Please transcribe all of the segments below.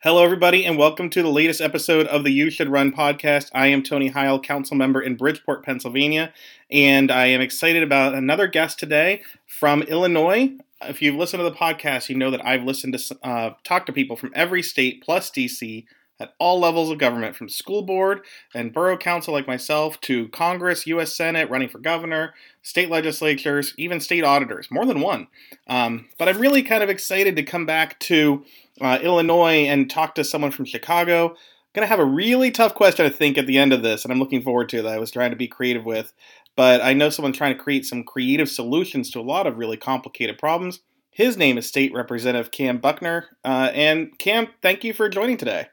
Hello, everybody, and welcome to the latest episode of the You Should Run podcast. I am Tony Heil, council member in Bridgeport, Pennsylvania, and I am excited about another guest today from Illinois. If you've listened to the podcast, you know that I've listened to uh, talk to people from every state plus DC at all levels of government, from school board and borough council like myself to Congress, U.S. Senate, running for governor, state legislatures, even state auditors, more than one. Um, but I'm really kind of excited to come back to uh, Illinois and talk to someone from Chicago. I'm going to have a really tough question, I think, at the end of this, and I'm looking forward to that. I was trying to be creative with, but I know someone trying to create some creative solutions to a lot of really complicated problems. His name is State Representative Cam Buckner. Uh, and Cam, thank you for joining today.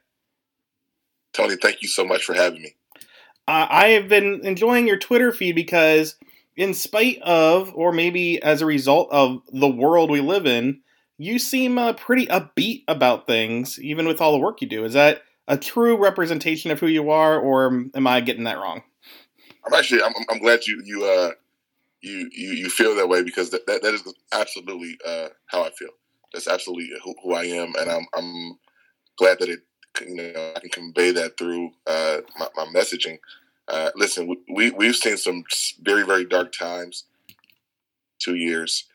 Tony, thank you so much for having me. Uh, I have been enjoying your Twitter feed because, in spite of, or maybe as a result of the world we live in, you seem uh, pretty upbeat about things, even with all the work you do. Is that a true representation of who you are, or am I getting that wrong? I'm actually I'm, I'm glad you you uh you you you feel that way because that that, that is absolutely uh, how I feel. That's absolutely who, who I am, and I'm I'm glad that it you know I can convey that through uh, my, my, messaging. Uh, listen, we we've seen some very very dark times. Two years,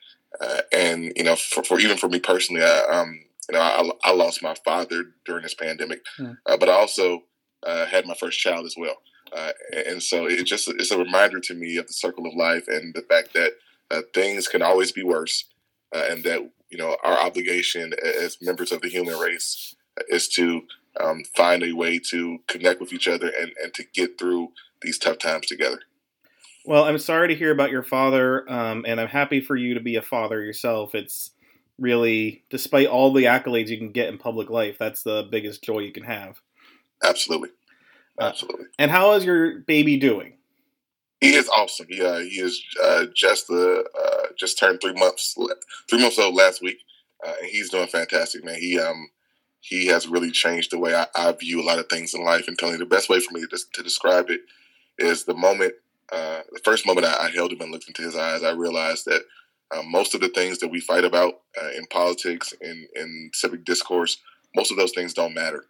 uh, and you know, for, for, even for me personally, I, um, you know, I, I, lost my father during this pandemic, mm. but I also uh, had my first child as well. Uh, and so it just it's a reminder to me of the circle of life and the fact that things can always be worse, and that you know our obligation as members of the human race is to um, find a way to connect with each other and, and to get through these tough times together. Well, I'm sorry to hear about your father, um, and I'm happy for you to be a father yourself. It's really, despite all the accolades you can get in public life, that's the biggest joy you can have. Absolutely, uh, absolutely. Uh, and how is your baby doing? He is awesome. He uh, he is uh, just uh, uh, just turned three months three months old last week, and he's doing fantastic, man. He um he has really changed the way I, I view a lot of things in life. And Tony, the best way for me to, to describe it is the moment, uh, the first moment I, I, held him and looked into his eyes, I realized that uh, most of the things that we fight about uh, in politics and in civic discourse, most of those things don't matter.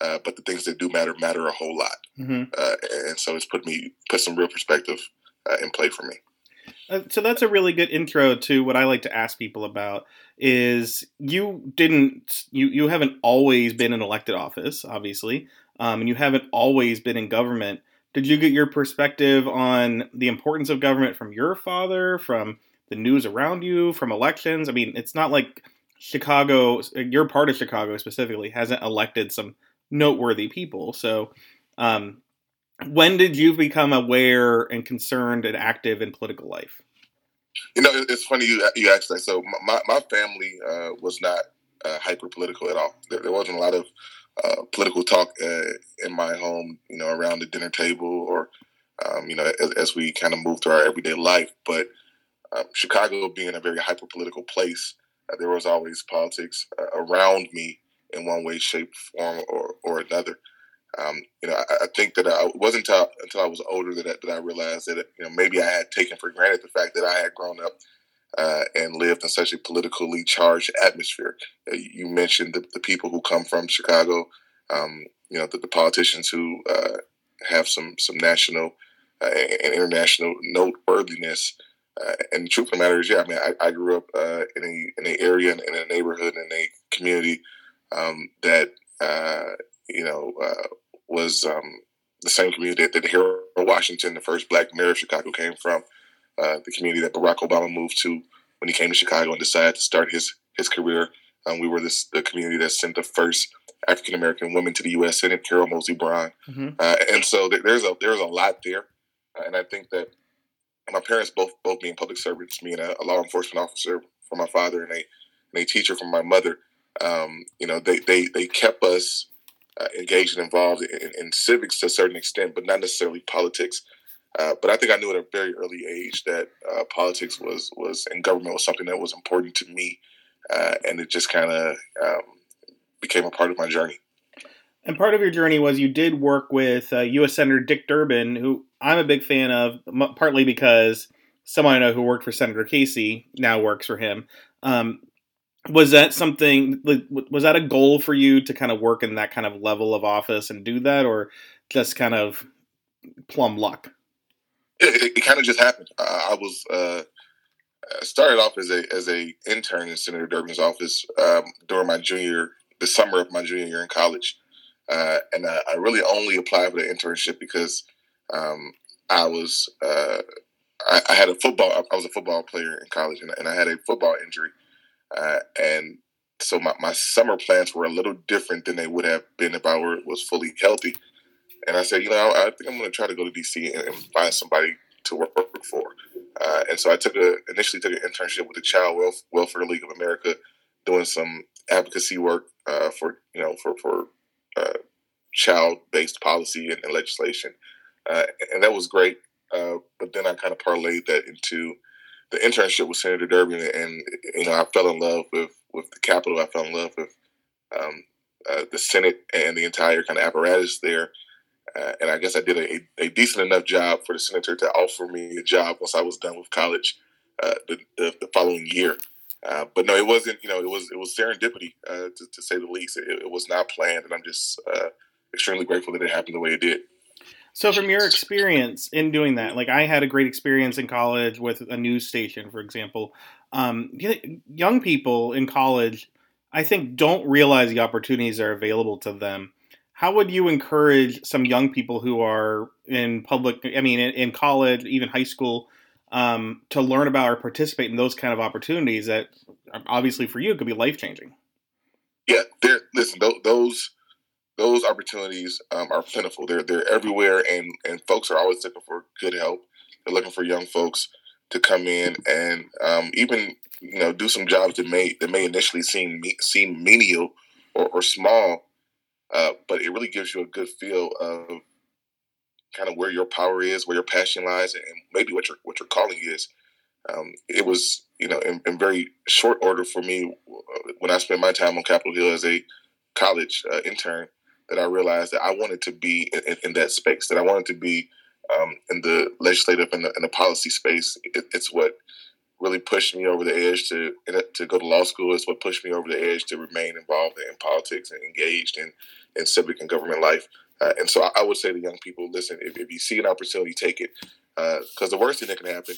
Uh, but the things that do matter matter a whole lot, mm-hmm. Uh, and so it's put me put some real perspective uh, in play for me. Uh, so that's a really good intro to what I like to ask people about is you didn't you you haven't always been in elected office obviously um, and you haven't always been in government did you get your perspective on the importance of government from your father from the news around you from elections i mean it's not like chicago your part of chicago specifically hasn't elected some noteworthy people so um, when did you become aware and concerned and active in political life? You know, it's funny you you asked that. So my my family uh, was not uh, hyper political at all. There, there, wasn't a lot of uh, political talk uh, in my home. You know, around the dinner table or um, you know as, as we kind of move through our everyday life. But um, Chicago being a very hyper political place, uh, there was always politics around me in one way, shape, form, or or another. Um, you know, I, I, think that I, wasn't until, until I was older that, that I realized that, you know, maybe I had taken for granted the fact that I had grown up uh, and lived in such a politically charged atmosphere. Uh, you mentioned the, the, people who come from Chicago, um, you know, the, the politicians who uh, have some, some national uh, and international noteworthiness. Uh, and the truth of the matter is, yeah, I mean, I, I grew up uh, in a in an area in a neighborhood in a community um, that you know was um, the same community that, that Harold Washington, the first black mayor of Chicago, came from. Uh, the community that Barack Obama moved to when he came to Chicago and decided to start his his career. Um, we were this, the community that sent the first African American woman to the U.S. Senate, Carol Moseley Braun, mm-hmm. uh, and so there's a there's a lot there, uh, and I think that my parents both both being public servants, me and a, a law enforcement officer for my father and a and a teacher for my mother, um, you know, they they they kept us uh, engaged and involved in, in, civics to a certain extent, but not necessarily politics. Uh, but I think I knew at a very early age that uh, politics was was and government was something that was important to me, uh, and it just kind of um, became a part of my journey. And part of your journey was you did work with U.S. Uh, Senator Dick Durbin, who I'm a big fan of, partly because someone I know who worked for Senator Casey now works for him. Um, was that something? Was that a goal for you to kind of work in that kind of level of office and do that, or just kind of plum luck? It, it, kind of just happened. Uh, I was uh, started off as a as a intern in Senator Durbin's office um, during my junior the summer of my junior year in college, uh, and I, I, really only applied for the internship because um, I was uh, I, I, had a football I was a football player in college and, and I had a football injury, uh, and so my, my summer plans were a little different than they would have been if I were was fully healthy. And I said, you know, I, think I'm going to try to go to DC and, and find somebody to work for. Uh, and so I took a initially took an internship with the Child Welfare League of America, doing some advocacy work uh, for you know for for uh, child based policy and, and legislation, uh, and that was great. Uh, but then I kind of parlayed that into the internship with Senator Durbin, and you know I fell in love with with the Capitol. I fell in love with um, uh, the Senate and the entire kind of apparatus there. Uh, and I guess I did a, a, decent enough job for the senator to offer me a job once I was done with college uh, the, the, the, following year. Uh, but no, it wasn't. You know, it was it was serendipity to, to, say the least. It, it, was not planned, and I'm just extremely grateful that it happened the way it did. So, from your experience in doing that, like I had a great experience in college with a news station, for example. Um, young people in college, I think, don't realize the opportunities that are available to them how would you encourage some young people who are in public i mean in, in college even high school um, to learn about or participate in those kind of opportunities that obviously for you could be life changing yeah there listen those those opportunities um, are plentiful. They're they're everywhere and and folks are always looking for good help. They're looking for young folks to come in and um, even you know do some jobs that may that may initially seem seem menial or, or small uh, but it really gives you a good feel of kind of where your power is, where your passion lies, and maybe what your what your calling is. Um, it was, you know, in, in, very short order for me uh, when I spent my time on Capitol Hill as a college uh, intern that I realized that I wanted to be in, in that space, that I wanted to be um, in the legislative and the, in the policy space. It, it's what really pushed me over the edge to to go to law school. It's what pushed me over the edge to remain involved in politics and engaged in, in civic and government life. Uh, and so I, I, would say to young people, listen, if, if you see an opportunity, take it. Because uh, the worst thing that can happen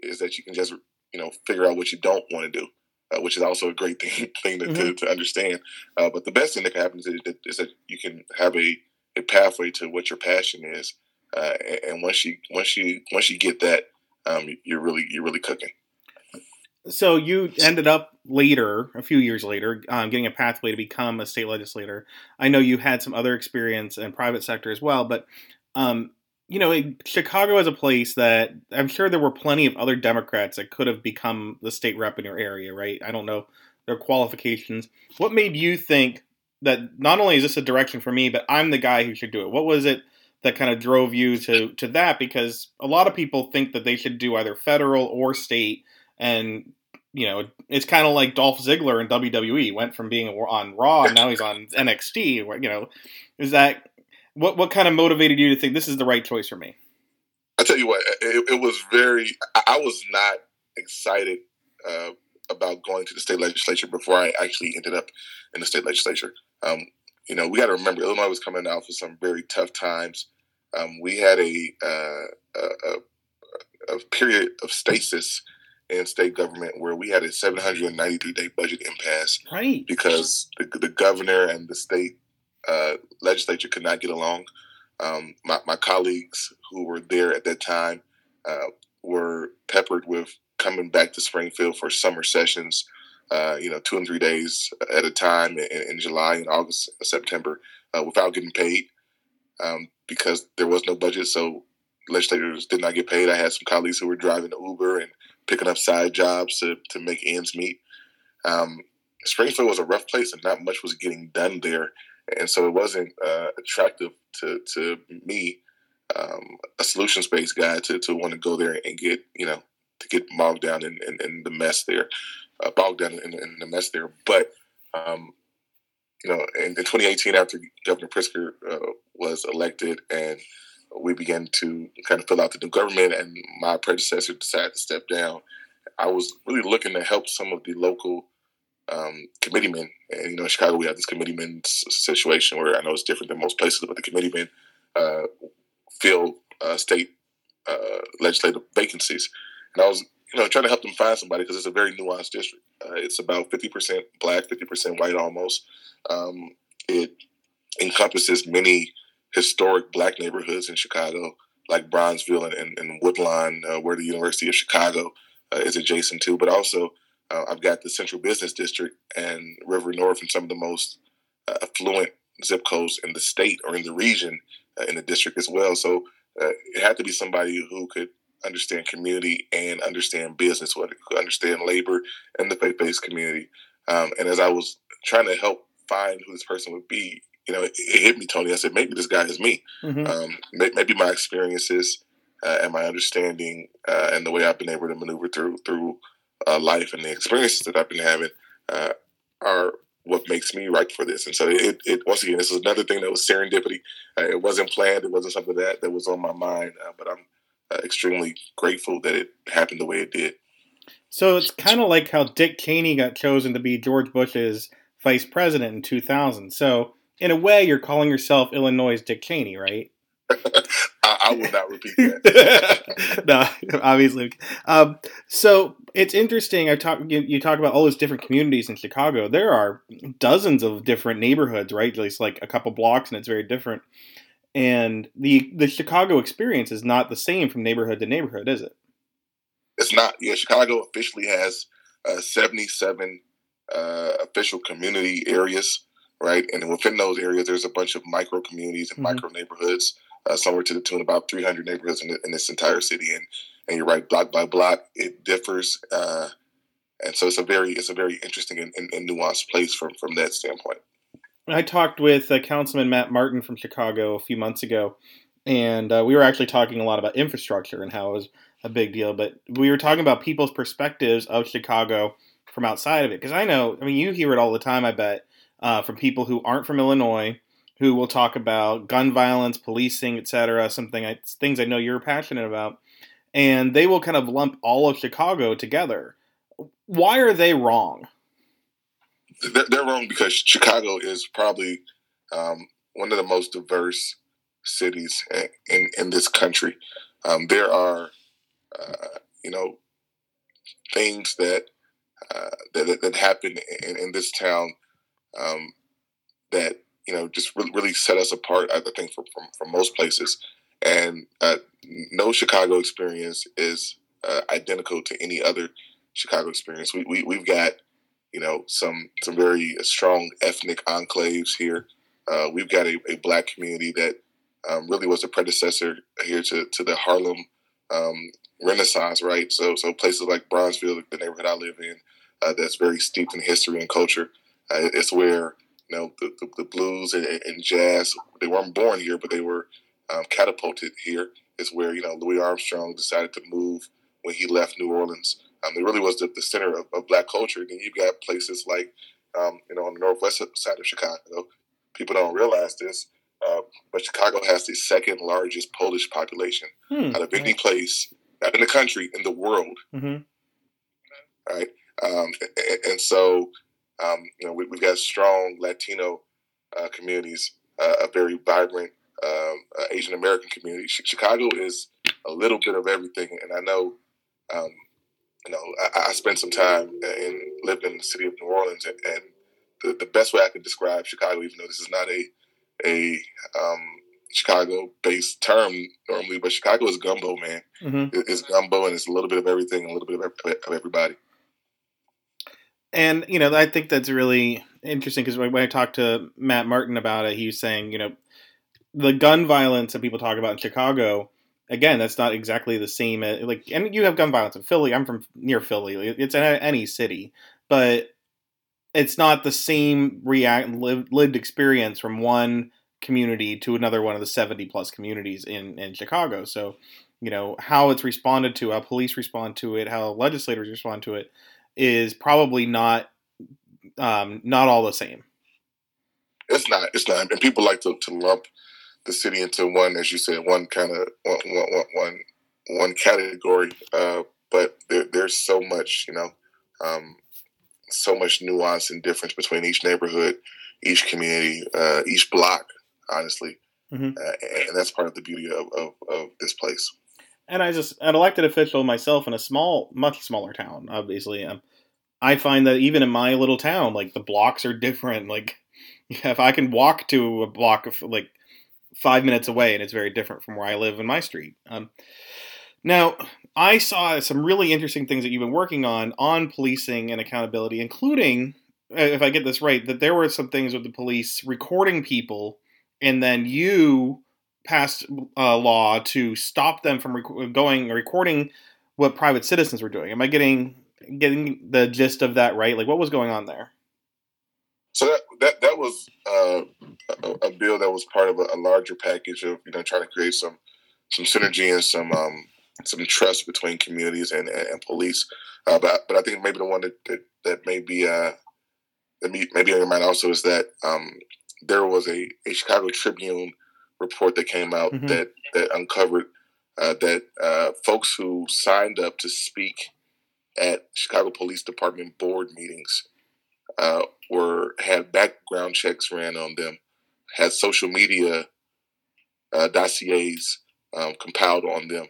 is that you can just, you know, figure out what you don't want to do, uh, which is also a great thing, thing to, mm-hmm. to, to, understand. Uh, but the best thing that can happen is that, is that you can have a, a pathway to what your passion is. Uh, and, and once you once you once you get that, um, you're really you're really cooking so you ended up later, a few years later, um, getting a pathway to become a state legislator. I know you had some other experience in private sector as well, but um, you know, Chicago is a place that I'm sure there were plenty of other Democrats that could have become the state rep in your area, right? I don't know their qualifications. What made you think that not only is this a direction for me, but I'm the guy who should do it? What was it that kind of drove you to to that? Because a lot of people think that they should do either federal or state and you know, it's kind of like Dolph Ziggler in WWE went from being on Raw and now he's on NXT. You know, is that what what kind of motivated you to think this is the right choice for me? I tell you what, it, it was very. I was not excited uh, about going to the state legislature before I actually ended up in the state legislature. Um, you know, we got to remember Illinois was coming out for some very tough times. Um, we had a, uh, a, a period of stasis in state government where we had a 793 day budget impasse. Right. Because the, the governor and the state uh, legislature could not get along. Um, my, my, colleagues who were there at that time uh, were peppered with coming back to Springfield for summer sessions, uh, you know, two and three days at a time in, in July and August, September, uh, without getting paid um, because there was no budget. So legislators did not get paid. I had some colleagues who were driving Uber and picking up side jobs to, to make ends meet. Um, Springfield was a rough place and not much was getting done there. And so it wasn't uh, attractive to, to me, um, a solutions based guy, to, to want to go there and get, you know, to get bogged down in, in, in the mess there, uh, bogged down in, in, the mess there. But, um, you know, in, in, 2018, after Governor Pritzker uh, was elected and we began to kind of fill out the new government, and my predecessor decided to step down. I was really looking to help some of the local um, committeemen. And you know, in Chicago, we have this committeeman situation where I know it's different than most places, but the committeemen uh, fill uh, state uh, legislative vacancies. And I was, you know, trying to help them find somebody because it's a very nuanced district. Uh, it's about fifty percent black, fifty percent white, almost. Um, it encompasses many historic black neighborhoods in Chicago, like Bronzeville and, and, and Woodlawn, uh, where the University of Chicago uh, is adjacent to, but also uh, I've got the Central Business District and River North and some of the most uh, affluent zip codes in the state or in the region uh, in the district as well. So uh, it had to be somebody who could understand community and understand business, who understand labor and the faith-based community. Um, and as I was trying to help find who this person would be, you know, it, it hit me, Tony. I said, maybe this guy is me. Mm-hmm. Um, maybe my experiences uh, and my understanding uh, and the way I've been able to maneuver through through uh, life and the experiences that I've been having uh, are what makes me right for this. And so it, it once again, this is another thing that was serendipity. Uh, it wasn't planned. It wasn't something that that was on my mind. Uh, but I'm extremely grateful that it happened the way it did. So it's kind of like how Dick Cheney got chosen to be George Bush's vice president in 2000. So in a way, you're calling yourself Illinois' Dick Cheney, right? I, I, will not repeat that. no, obviously. Um, so it's interesting. I talk. You, you, talk about all those different communities in Chicago. There are dozens of different neighborhoods, right? Just like a couple blocks, and it's very different. And the the Chicago experience is not the same from neighborhood to neighborhood, is it? It's not. Yeah, Chicago officially has uh, seventy seven uh, official community areas right? And within those areas, there's a bunch of micro communities and mm-hmm. micro neighborhoods, uh, somewhere to the tune of about 300 neighborhoods in, the, in, this entire city. And and you're right, block by block, it differs. Uh, and so it's a very it's a very interesting and, and, and, nuanced place from from that standpoint. I talked with uh, Councilman Matt Martin from Chicago a few months ago, and uh, we were actually talking a lot about infrastructure and how it was a big deal. But we were talking about people's perspectives of Chicago from outside of it, because I know, I mean, you hear it all the time. I bet uh, from people who aren't from Illinois, who will talk about gun violence, policing, etc. Something I, things I know you're passionate about, and they will kind of lump all of Chicago together. Why are they wrong? They're wrong because Chicago is probably um, one of the most diverse cities in in this country. Um, there are, uh, you know, things that uh, that, that happen in, in this town um, that you know just really, really set us apart. I think from from, from most places, and uh, no Chicago experience is uh, identical to any other Chicago experience. We, we we've got you know some some very strong ethnic enclaves here. Uh, we've got a, a, black community that um, really was a predecessor here to to the Harlem um, Renaissance, right? So so places like Bronzeville, the neighborhood I live in, uh, that's very steeped in history and culture. It's where you know the, the, the blues and, and, jazz they weren't born here, but they were um, catapulted here. It's where you know Louis Armstrong decided to move when he left New Orleans. Um, it really was the, the center of, of, black culture. Then you've got places like um, you know on the northwest side of Chicago. People don't realize this, uh, but Chicago has the second largest Polish population hmm. out of any place, not in the country, in the world. Mm-hmm. Right, um, and, and, so um, you know, we, have got strong Latino uh, communities, uh, a very vibrant um, uh, Asian American community. Chicago is a little bit of everything, and I know, um, you know, I, I, spent some time and lived in the city of New Orleans, and, and the, the, best way I could describe Chicago, even though this is not a a um, Chicago-based term normally, but Chicago is gumbo, man. Mm-hmm. It's gumbo, and it's a little bit of everything, a little bit of everybody. And you know, I think that's really interesting because when I talked to Matt Martin about it, he was saying, you know, the gun violence that people talk about in Chicago, again, that's not exactly the same. As, like, and you have gun violence in Philly. I'm from near Philly. It's in any city, but it's not the same react lived, lived experience from one community to another one of the 70 plus communities in in Chicago. So, you know, how it's responded to, how police respond to it, how legislators respond to it is probably not um, not all the same. It's not. It's not. And people like to, to lump the city into one, as you said, one kind of one, one, one, one category. Uh, but there, there's so much, you know, um, so much nuance and difference between each neighborhood, each community, uh, each block. Honestly, mm-hmm. uh, and that's part of the beauty of, of, of this place. And I just an elected official myself in a small, much smaller town, obviously. Um, I find that even in my little town, like the blocks are different. Like if I can walk to a block of like five minutes away, and it's very different from where I live in my street. Um, now, I saw some really interesting things that you've been working on on policing and accountability, including, uh, if I get this right, that there were some things with the police recording people, and then you passed a law to stop them from rec- going recording what private citizens were doing. Am I getting getting the gist of that right? Like, what was going on there? So that that that was uh, a, a, bill that was part of a, a, larger package of you know trying to create some some synergy and some um, some trust between communities and, and, and police. Uh, but but I think maybe the one that that, that may be uh, that may, maybe on your mind also is that um, there was a, a Chicago Tribune report that came out mm-hmm. that that uncovered uh, that uh, folks who signed up to speak at Chicago Police Department board meetings uh, were had background checks ran on them, had social media uh, dossiers um, compiled on them,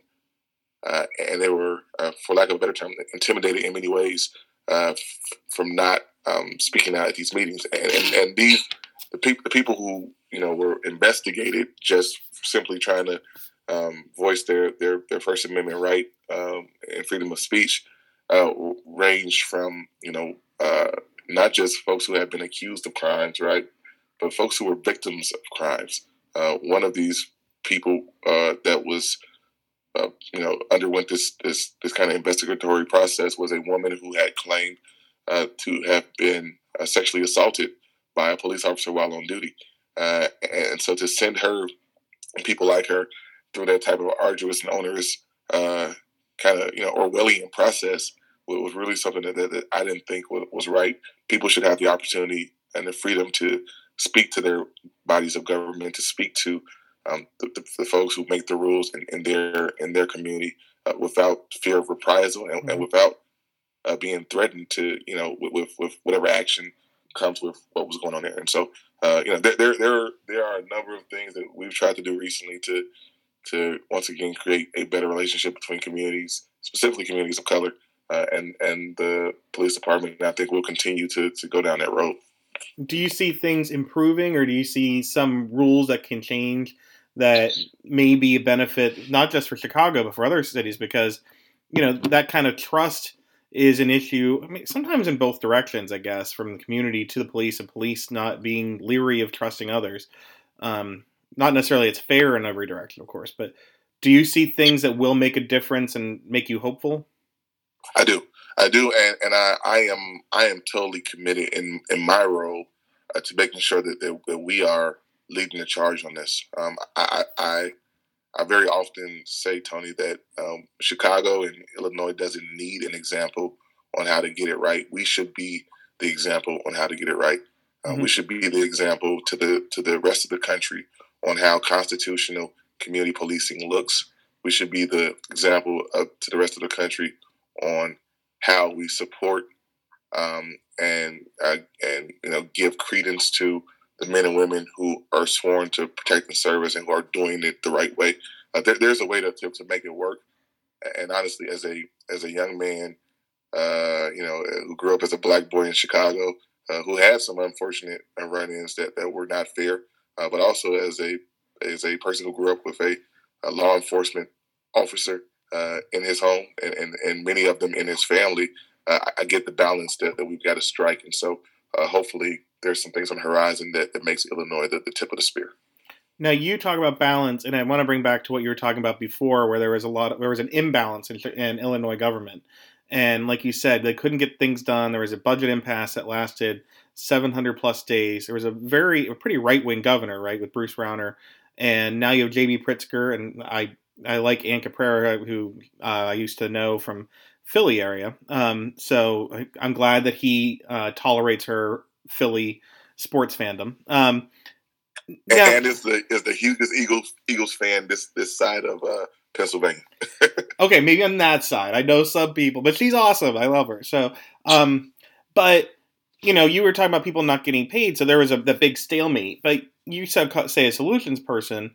uh, and they were, uh, for lack of a better term, intimidated in many ways uh, f- from not um, speaking out at these meetings. And, and, and these the people the people who you know were investigated just simply trying to um, voice their, their their First Amendment right um, and freedom of speech uh, range from you know uh, not just folks who have been accused of crimes, right, but folks who were victims of crimes. Uh, one of these people uh, that was uh, you know underwent this this this kind of investigatory process was a woman who had claimed uh, to have been sexually assaulted by a police officer while on duty. And so to send her and people like her through that type of arduous and onerous uh, kind of you know Orwellian process was really something that, that, that I didn't think was, was, right. People should have the opportunity and the freedom to speak to their bodies of government, to speak to um, the, the, the, folks who make the rules in, in their in their community uh, without fear of reprisal and, mm-hmm. and without uh, being threatened to you know with, with, with, whatever action comes with what was going on there. And so uh, you know there, there there there are a number of things that we've tried to do recently to to once again create a better relationship between communities, specifically communities of color, uh, and and the police department. And I think we'll continue to to go down that road. Do you see things improving, or do you see some rules that can change that may be a benefit not just for Chicago but for other cities? Because you know that kind of trust is an issue. I mean, sometimes in both directions, I guess, from the community to the police, and police not being leery of trusting others. Um, not necessarily it's fair in every direction, of course, but do you see things that will make a difference and make you hopeful? I do, I do, and, and I, I am I am totally committed in in my role uh, to making sure that, that, that we are leading the charge on this. Um, I, I I very often say, Tony, that um, Chicago and Illinois doesn't need an example on how to get it right. We should be the example on how to get it right. Uh, mm-hmm. We should be the example to the to the rest of the country on how constitutional community policing looks. We should be the example of, to the rest of the country on how we support um, and uh, and you know give credence to the men and women who are sworn to protect and service and who are doing it the right way. Uh, there, there's a way to, to, to make it work. And honestly, as a as a young man, uh, you know, who grew up as a black boy in Chicago, uh, who had some unfortunate run-ins that, that were not fair, uh, but also as a as a person who grew up with a, a law enforcement officer uh, in his home and, and, and, many of them in his family, uh, I get the balance that, that we've got to strike. And so hopefully there's some things on the horizon that, that makes Illinois the, the tip of the spear. Now you talk about balance, and I want to bring back to what you were talking about before, where there was a lot, of, there was an imbalance in, in, Illinois government, and like you said, they couldn't get things done. There was a budget impasse that lasted 700 plus days. There was a very, a pretty right wing governor, right, with Bruce Rauner, and now you have J.B. Pritzker, and I, I like Anne Caprara, who uh, I used to know from Philly area. Um, so I'm glad that he uh, tolerates her Philly sports fandom. Um, now, and is the is the hugest Eagles Eagles fan this this side of uh, Pennsylvania. okay, maybe on that side. I know some people, but she's awesome. I love her. So, um, but you know, you were talking about people not getting paid, so there was a the big stalemate. But you said, say, a solutions person,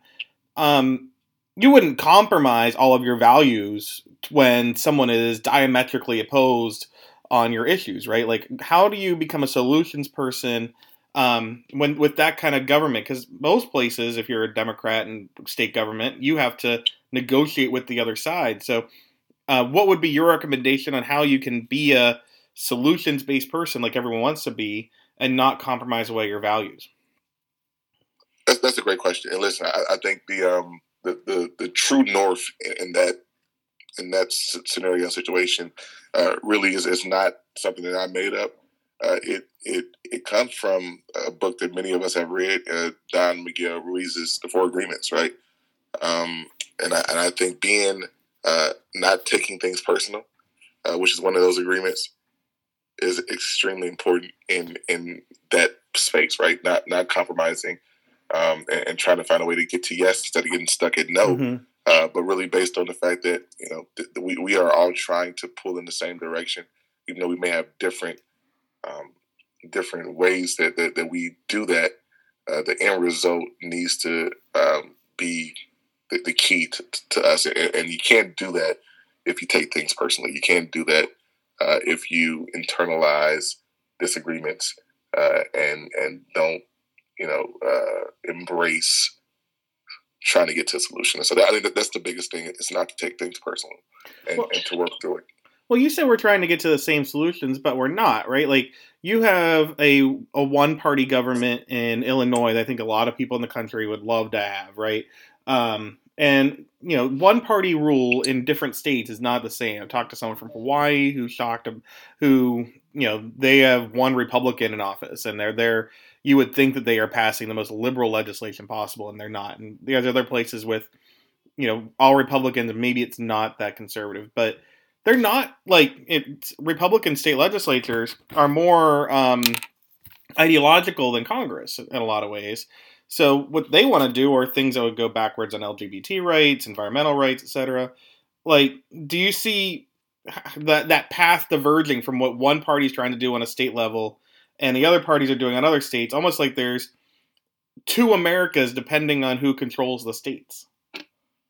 um, you wouldn't compromise all of your values when someone is diametrically opposed on your issues, right? Like, how do you become a solutions person um, when with that kind of government? Because most places, if you're a Democrat and state government, you have to negotiate with the other side. So, uh, what would be your recommendation on how you can be a solutions based person like everyone wants to be and not compromise away your values? That's, that's a great question. And listen, I, I think the, um, the, the the true north in that in that scenario situation uh, really is, is not something that I made up. Uh, it it it comes from a book that many of us have read, uh, Don Miguel Ruiz's The Four Agreements, right? Um, and I and I think being uh, not taking things personal, uh, which is one of those agreements, is extremely important in in that space, right? Not not compromising um, and, and, trying to find a way to get to yes instead of getting stuck at no. Mm-hmm. Uh, but really based on the fact that you know th- we we are all trying to pull in the same direction, even though we may have different um, different ways that, that, that we do that. Uh, the end result needs to um, be the, the, key to, to us, and, and, you can't do that if you take things personally. You can't do that uh, if you internalize disagreements uh, and and don't you know uh, embrace trying to get to a solution. So that, I think that that's the biggest thing is not to take things personally and, well, and to work through it. Well, you said we're trying to get to the same solutions, but we're not, right? Like you have a a one party government in Illinois that I think a lot of people in the country would love to have, right? Um, and you know, one party rule in different states is not the same. I talked to someone from Hawaii who shocked him, who you know they have one Republican in office, and they're there. You would think that they are passing the most liberal legislation possible, and they're not. And there's other places with you know all Republicans, maybe it's not that conservative, but they're not like it. Republican state legislatures are more um, ideological than Congress in a lot of ways. So what they want to do are things that would go backwards on LGBT rights, environmental rights, etc. Like, do you see that that path diverging from what one party is trying to do on a state level and the other parties are doing on other states? Almost like there's two Americas depending on who controls the states.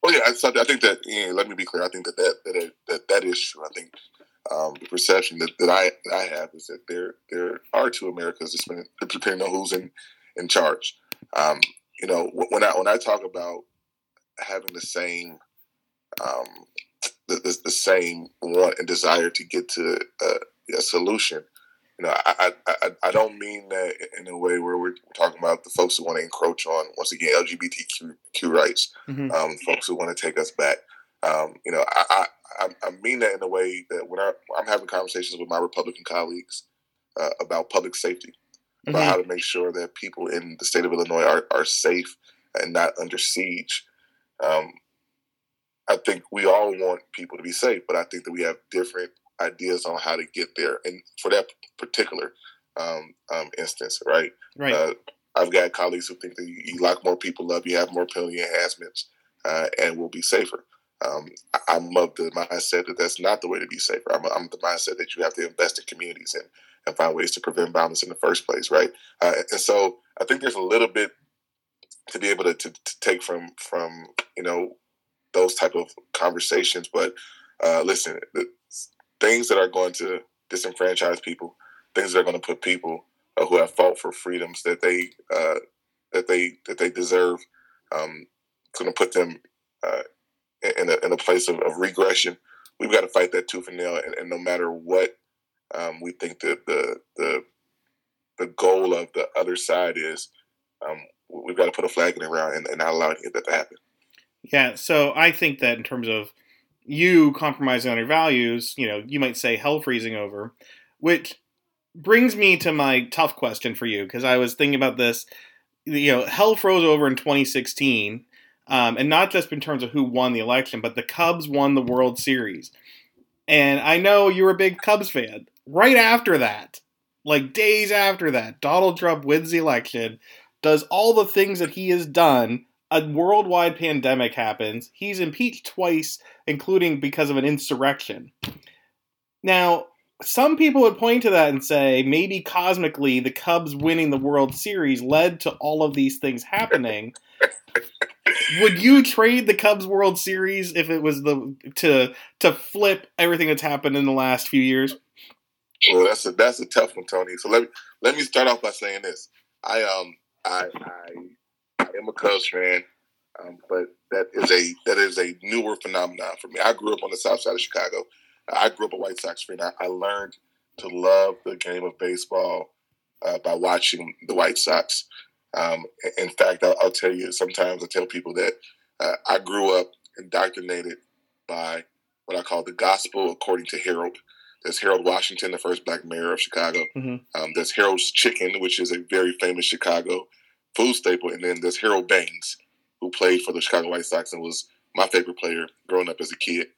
Well, yeah, I, I think that. Let me be clear. I think that that that that, that is true. I think um, the perception that, that I that I have is that there there are two Americas, depending on who's in in charge. Um, you know, when I when I talk about having the same um, the, the, the, same want and desire to get to a, a solution, you know, I, I, I don't mean that in a way where we're talking about the folks who want to encroach on once again LGBTQ rights, mm-hmm. um, folks who want to take us back. Um, you know, I, I, I mean that in a way that when I, am having conversations with my Republican colleagues uh, about public safety, about mm-hmm. how to make sure that people in the state of Illinois are, are safe and not under siege. Um, I think we all want people to be safe, but I think that we have different ideas on how to get there. And for that particular um, um, instance, right? Right. Uh, I've got colleagues who think that you lock more people up, you have more penalty enhancements, uh, and we'll be safer. Um, I'm of the mindset that that's not the way to be safer. I'm, I'm the mindset that you have to invest in communities and and find ways to prevent violence in the first place, right? Uh, and so I think there's a little bit to be able to, to, to, take from from you know those type of conversations. But uh, listen, things that are going to disenfranchise people, things that are going to put people uh, who have fought for freedoms that they uh, that they that they deserve, um, going to put them uh, in, a, in a place of, of regression. We've got to fight that tooth and nail, and, and no matter what um, we think that the the the goal of the other side is um, we've got to put a flag in the ground and, and not allow that to happen. Yeah, so I think that in terms of you compromising on your values, you know, you might say hell freezing over, which brings me to my tough question for you because I was thinking about this. You know, hell froze over in 2016, um, and not just in terms of who won the election, but the Cubs won the World Series. And I know you're a big Cubs fan right after that, like days after that, Donald Trump wins the election, does all the things that he has done. A worldwide pandemic happens. He's impeached twice, including because of an insurrection. Now, some people would point to that and say maybe cosmically the Cubs winning the World Series led to all of these things happening. would you trade the Cubs World Series if it was the to to flip everything that's happened in the last few years? Well, that's a that's a tough one, Tony. So let me let me start off by saying this. I um I I, I am a Cubs fan, um, but that is a that is a newer phenomenon for me. I grew up on the south side of Chicago. I grew up a White Sox fan. I, I learned to love the game of baseball uh, by watching the White Sox. Um, in fact, I'll, I'll, tell you, sometimes I tell people that uh, I grew up indoctrinated by what I call the gospel according to Harold. There's Harold Washington, the first black mayor of Chicago. Mm-hmm. Um, there's Harold's Chicken, which is a very famous Chicago food staple. And then there's Harold Baines, who played for the Chicago White Sox and was my favorite player growing up as a kid.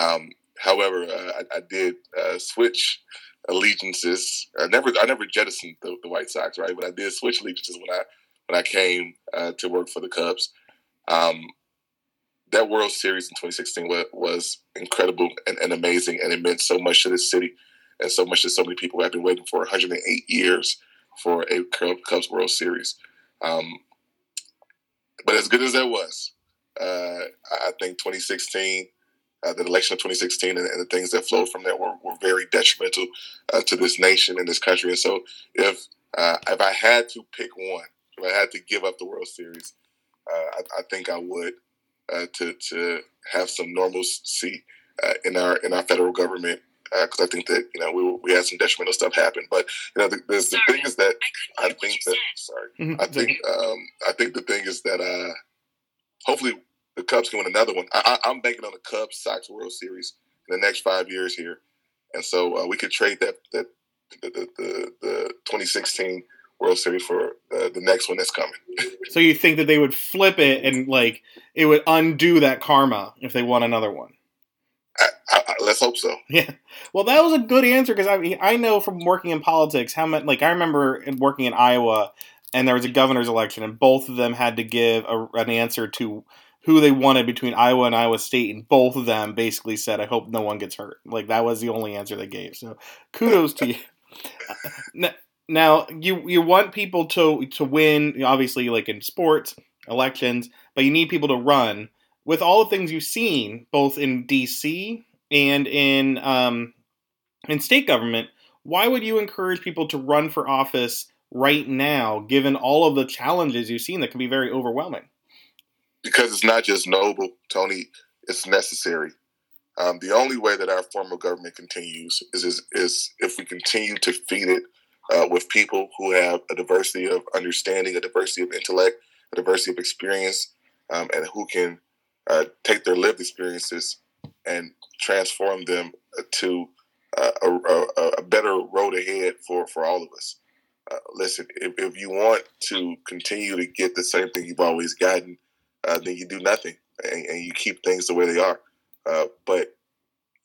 Um, however, uh, I, I, did uh, switch allegiances. I never, I never jettisoned the, the, White Sox, right? But I did switch allegiances when I when I came uh, to work for the Cubs. Um, that World Series in 2016 was, incredible and, and, amazing, and it meant so much to this city and so much to so many people who have been waiting for 108 years for a Cubs World Series. Um, but as good as that was, uh, I think 2016, uh, the election of 2016, and, and, the things that flowed from that were, were very detrimental uh, to this nation and this country. And so, if uh, if I had to pick one, if I had to give up the World Series, uh, I, I, think I would uh, to to have some normalcy in our in our federal government because uh, I think that you know we we had some detrimental stuff happen. But you know, the, the, the thing is that I, I think that sorry, mm-hmm. I think um, I think the thing is that uh, hopefully the Cubs can win another one. I, am banking on the Cubs Sox World Series in the next five years here, and so uh, we could trade that that the the, the, the 2016 World Series for uh, the next one that's coming. so you think that they would flip it and like it would undo that karma if they won another one? I, I, let's hope so. Yeah. Well, that was a good answer because I I know from working in politics how much. Like I remember working in Iowa, and there was a governor's election, and both of them had to give a, an answer to who they wanted between Iowa and Iowa State, and both of them basically said, "I hope no one gets hurt." Like that was the only answer they gave. So kudos to you. Now you you want people to to win, obviously, like in sports elections, but you need people to run with all the things you've seen, both in D.C. and in um, in state government, why would you encourage people to run for office right now, given all of the challenges you've seen that can be very overwhelming? Because it's not just noble, Tony. It's necessary. Um, the only way that our form of government continues is, is, is if we continue to feed it uh, with people who have a diversity of understanding, a diversity of intellect, a diversity of experience, um, and who can uh, take their lived experiences and transform them to uh, a, a, a, better road ahead for, for all of us. Uh, listen, if, if, you want to continue to get the same thing you've always gotten, uh, then you do nothing and, and, you keep things the way they are. Uh, but,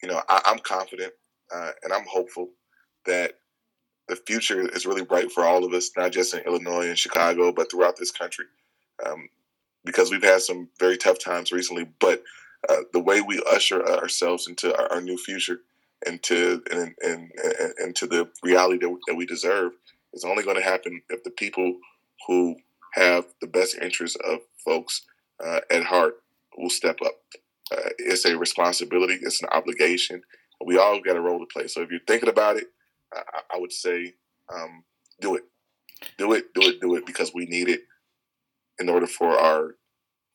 you know, I, am confident uh, and I'm hopeful that the future is really bright for all of us, not just in Illinois and Chicago, but throughout this country. Um, because we've had some very tough times recently. But uh, the way we usher ourselves into our, our new future, into and, and, into the reality that, that we deserve, is only going to happen if the people who have the best interests of folks uh, at heart will step up. Uh, it's a responsibility. It's an obligation. We all got a role to play. So if you're thinking about it, I, I would say um, do it. Do it, do it, do it because we need it in order for our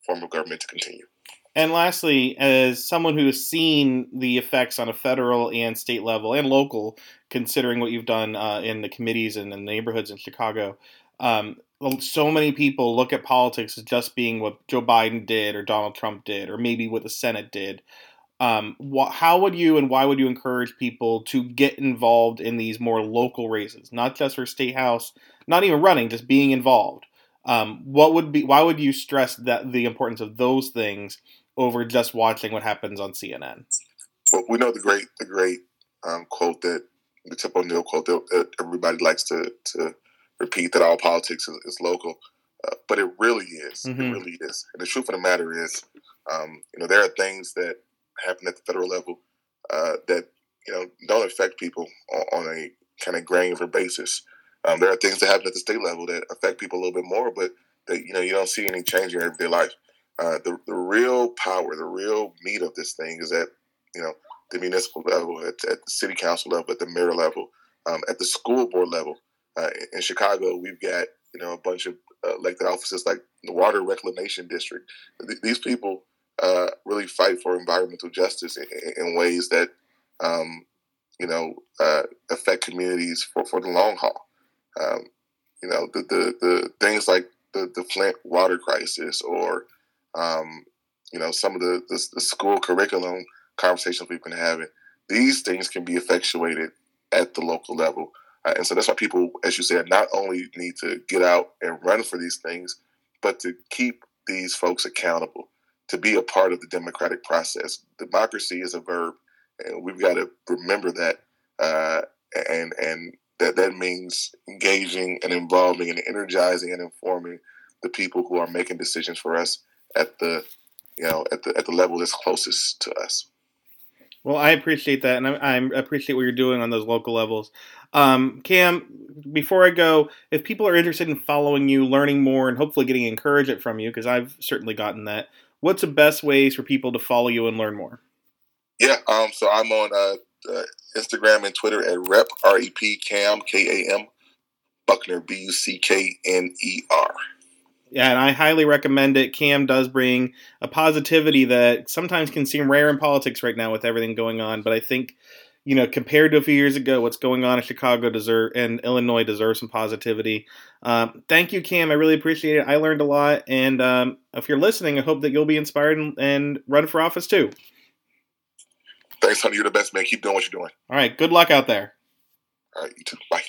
form of government to continue. And lastly, as someone who has seen the effects on a federal and state level and local, considering what you've done uh, in the committees and the neighborhoods in Chicago, um, so many people look at politics as just being what Joe Biden did or Donald Trump did or maybe what the Senate did. Um, wh- how would you and why would you encourage people to get involved in these more local races, not just for state house, not even running, just being involved? Um, what would be? Why would you stress that the importance of those things over just watching what happens on CNN? Well, we know the great the great um, quote that the Tip O'Neill quote that everybody likes to to repeat that all politics is, is local, uh, but it really is. Mm-hmm. It really is. And the truth of the matter is, um, you know, there are things that happen at the federal level uh, that you know don't affect people on, on a kind of granular basis. Um, there are things that happen at the state level that affect people a little bit more, but that you know you don't see any change in everyday life. Uh, the the real power, the real meat of this thing is at you know the municipal level, at, at the city council level, at the mayor level, um, at the school board level. Uh, in Chicago, we've got you know a bunch of uh, elected offices like the Water Reclamation District. Th- these people uh, really fight for environmental justice in, in ways that um, you know uh, affect communities for, for the long haul. Um, you know the, the the things like the the Flint water crisis or um, you know some of the, the, the school curriculum conversations we've been having. These things can be effectuated at the local level. Uh, and so that's why people, as you said, not only need to get out and run for these things, but to keep these folks accountable, to be a part of the democratic process. Democracy is a verb, and we've got to remember that. Uh, and and that that means engaging and involving and energizing and informing the people who are making decisions for us at the you know at the at the level that's closest to us. Well, I appreciate that, and I, I appreciate what you're doing on those local levels. Um, Kam, before I go, if people are interested in following you, learning more, and hopefully getting encouragement from you, because I've certainly gotten that, what's the best ways for people to follow you and learn more? Yeah, um, so I'm on uh, uh, Instagram and Twitter at rep r e p Kam k a m Buckner b u c k n e r. Yeah, and I highly recommend it. Kam does bring a positivity that sometimes can seem rare in politics right now with everything going on, but I think you know, compared to a few years ago, what's going on in Chicago deserve and Illinois deserves some positivity. Um, thank you, Kam. I really appreciate it. I learned a lot, and um, if you're listening, I hope that you'll be inspired and, and run for office too. Thanks, honey. You're the best, man. Keep doing what you're doing. All right. Good luck out there. All right. You too. Bye.